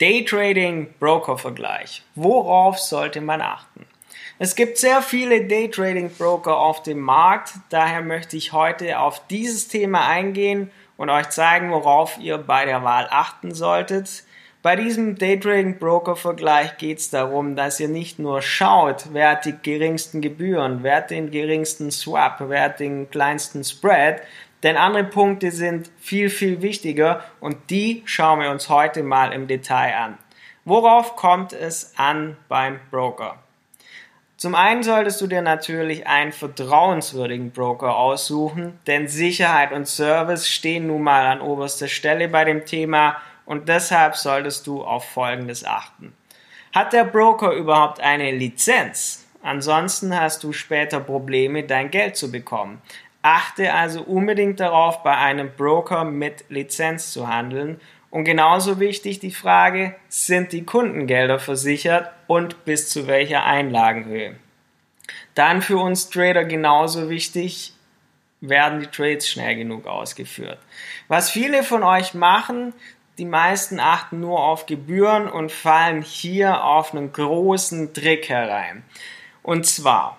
Daytrading Broker Vergleich. Worauf sollte man achten? Es gibt sehr viele Daytrading Broker auf dem Markt, daher möchte ich heute auf dieses Thema eingehen und euch zeigen, worauf ihr bei der Wahl achten solltet. Bei diesem Daytrading Broker Vergleich geht es darum, dass ihr nicht nur schaut, wer hat die geringsten Gebühren, wer hat den geringsten Swap, wer hat den kleinsten Spread, denn andere Punkte sind viel, viel wichtiger und die schauen wir uns heute mal im Detail an. Worauf kommt es an beim Broker? Zum einen solltest du dir natürlich einen vertrauenswürdigen Broker aussuchen, denn Sicherheit und Service stehen nun mal an oberster Stelle bei dem Thema und deshalb solltest du auf Folgendes achten. Hat der Broker überhaupt eine Lizenz? Ansonsten hast du später Probleme, dein Geld zu bekommen. Achte also unbedingt darauf, bei einem Broker mit Lizenz zu handeln. Und genauso wichtig die Frage, sind die Kundengelder versichert und bis zu welcher Einlagenhöhe? Dann für uns Trader genauso wichtig, werden die Trades schnell genug ausgeführt. Was viele von euch machen, die meisten achten nur auf Gebühren und fallen hier auf einen großen Trick herein. Und zwar,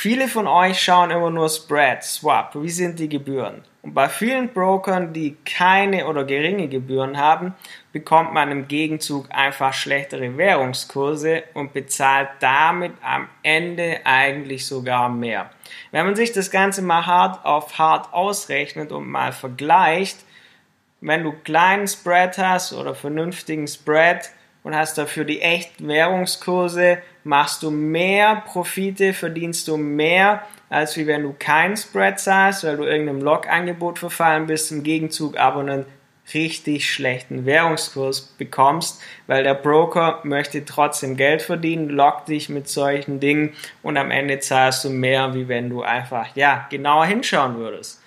Viele von euch schauen immer nur Spread, Swap, wie sind die Gebühren? Und bei vielen Brokern, die keine oder geringe Gebühren haben, bekommt man im Gegenzug einfach schlechtere Währungskurse und bezahlt damit am Ende eigentlich sogar mehr. Wenn man sich das Ganze mal hart auf hart ausrechnet und mal vergleicht, wenn du kleinen Spread hast oder vernünftigen Spread, und hast dafür die echten Währungskurse, machst du mehr Profite, verdienst du mehr, als wie wenn du keinen Spread zahlst, weil du irgendeinem Log-Angebot verfallen bist, im Gegenzug aber einen richtig schlechten Währungskurs bekommst, weil der Broker möchte trotzdem Geld verdienen, lockt dich mit solchen Dingen und am Ende zahlst du mehr, wie wenn du einfach, ja, genauer hinschauen würdest.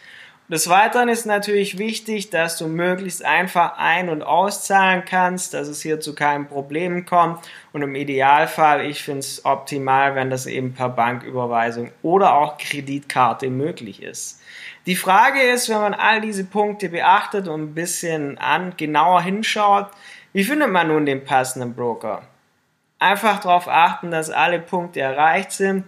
Des Weiteren ist natürlich wichtig, dass du möglichst einfach ein- und auszahlen kannst, dass es hier zu keinen Problemen kommt. Und im Idealfall, ich finde es optimal, wenn das eben per Banküberweisung oder auch Kreditkarte möglich ist. Die Frage ist, wenn man all diese Punkte beachtet und ein bisschen an, genauer hinschaut, wie findet man nun den passenden Broker? Einfach darauf achten, dass alle Punkte erreicht sind.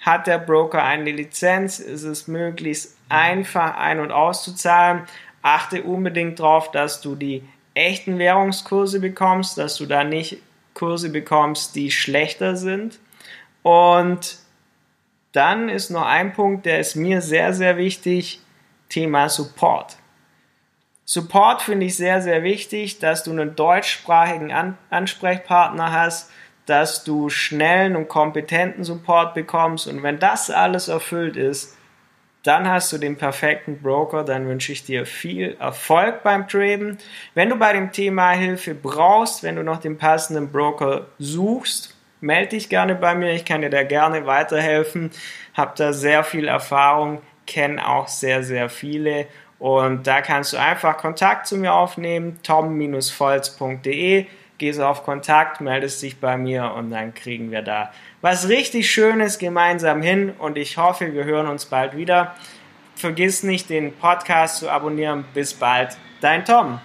Hat der Broker eine Lizenz? Ist es möglichst einfach ein- und auszuzahlen? Achte unbedingt darauf, dass du die echten Währungskurse bekommst, dass du da nicht Kurse bekommst, die schlechter sind. Und dann ist noch ein Punkt, der ist mir sehr, sehr wichtig, Thema Support. Support finde ich sehr, sehr wichtig, dass du einen deutschsprachigen An Ansprechpartner hast, dass du schnellen und kompetenten Support bekommst. Und wenn das alles erfüllt ist, dann hast du den perfekten Broker. Dann wünsche ich dir viel Erfolg beim Traden. Wenn du bei dem Thema Hilfe brauchst, wenn du noch den passenden Broker suchst, melde dich gerne bei mir. Ich kann dir da gerne weiterhelfen. Hab da sehr viel Erfahrung, kenne auch sehr, sehr viele. Und da kannst du einfach Kontakt zu mir aufnehmen, tom-volz.de gehst auf Kontakt, meldest dich bei mir und dann kriegen wir da was richtig Schönes gemeinsam hin und ich hoffe, wir hören uns bald wieder. Vergiss nicht, den Podcast zu abonnieren. Bis bald, dein Tom.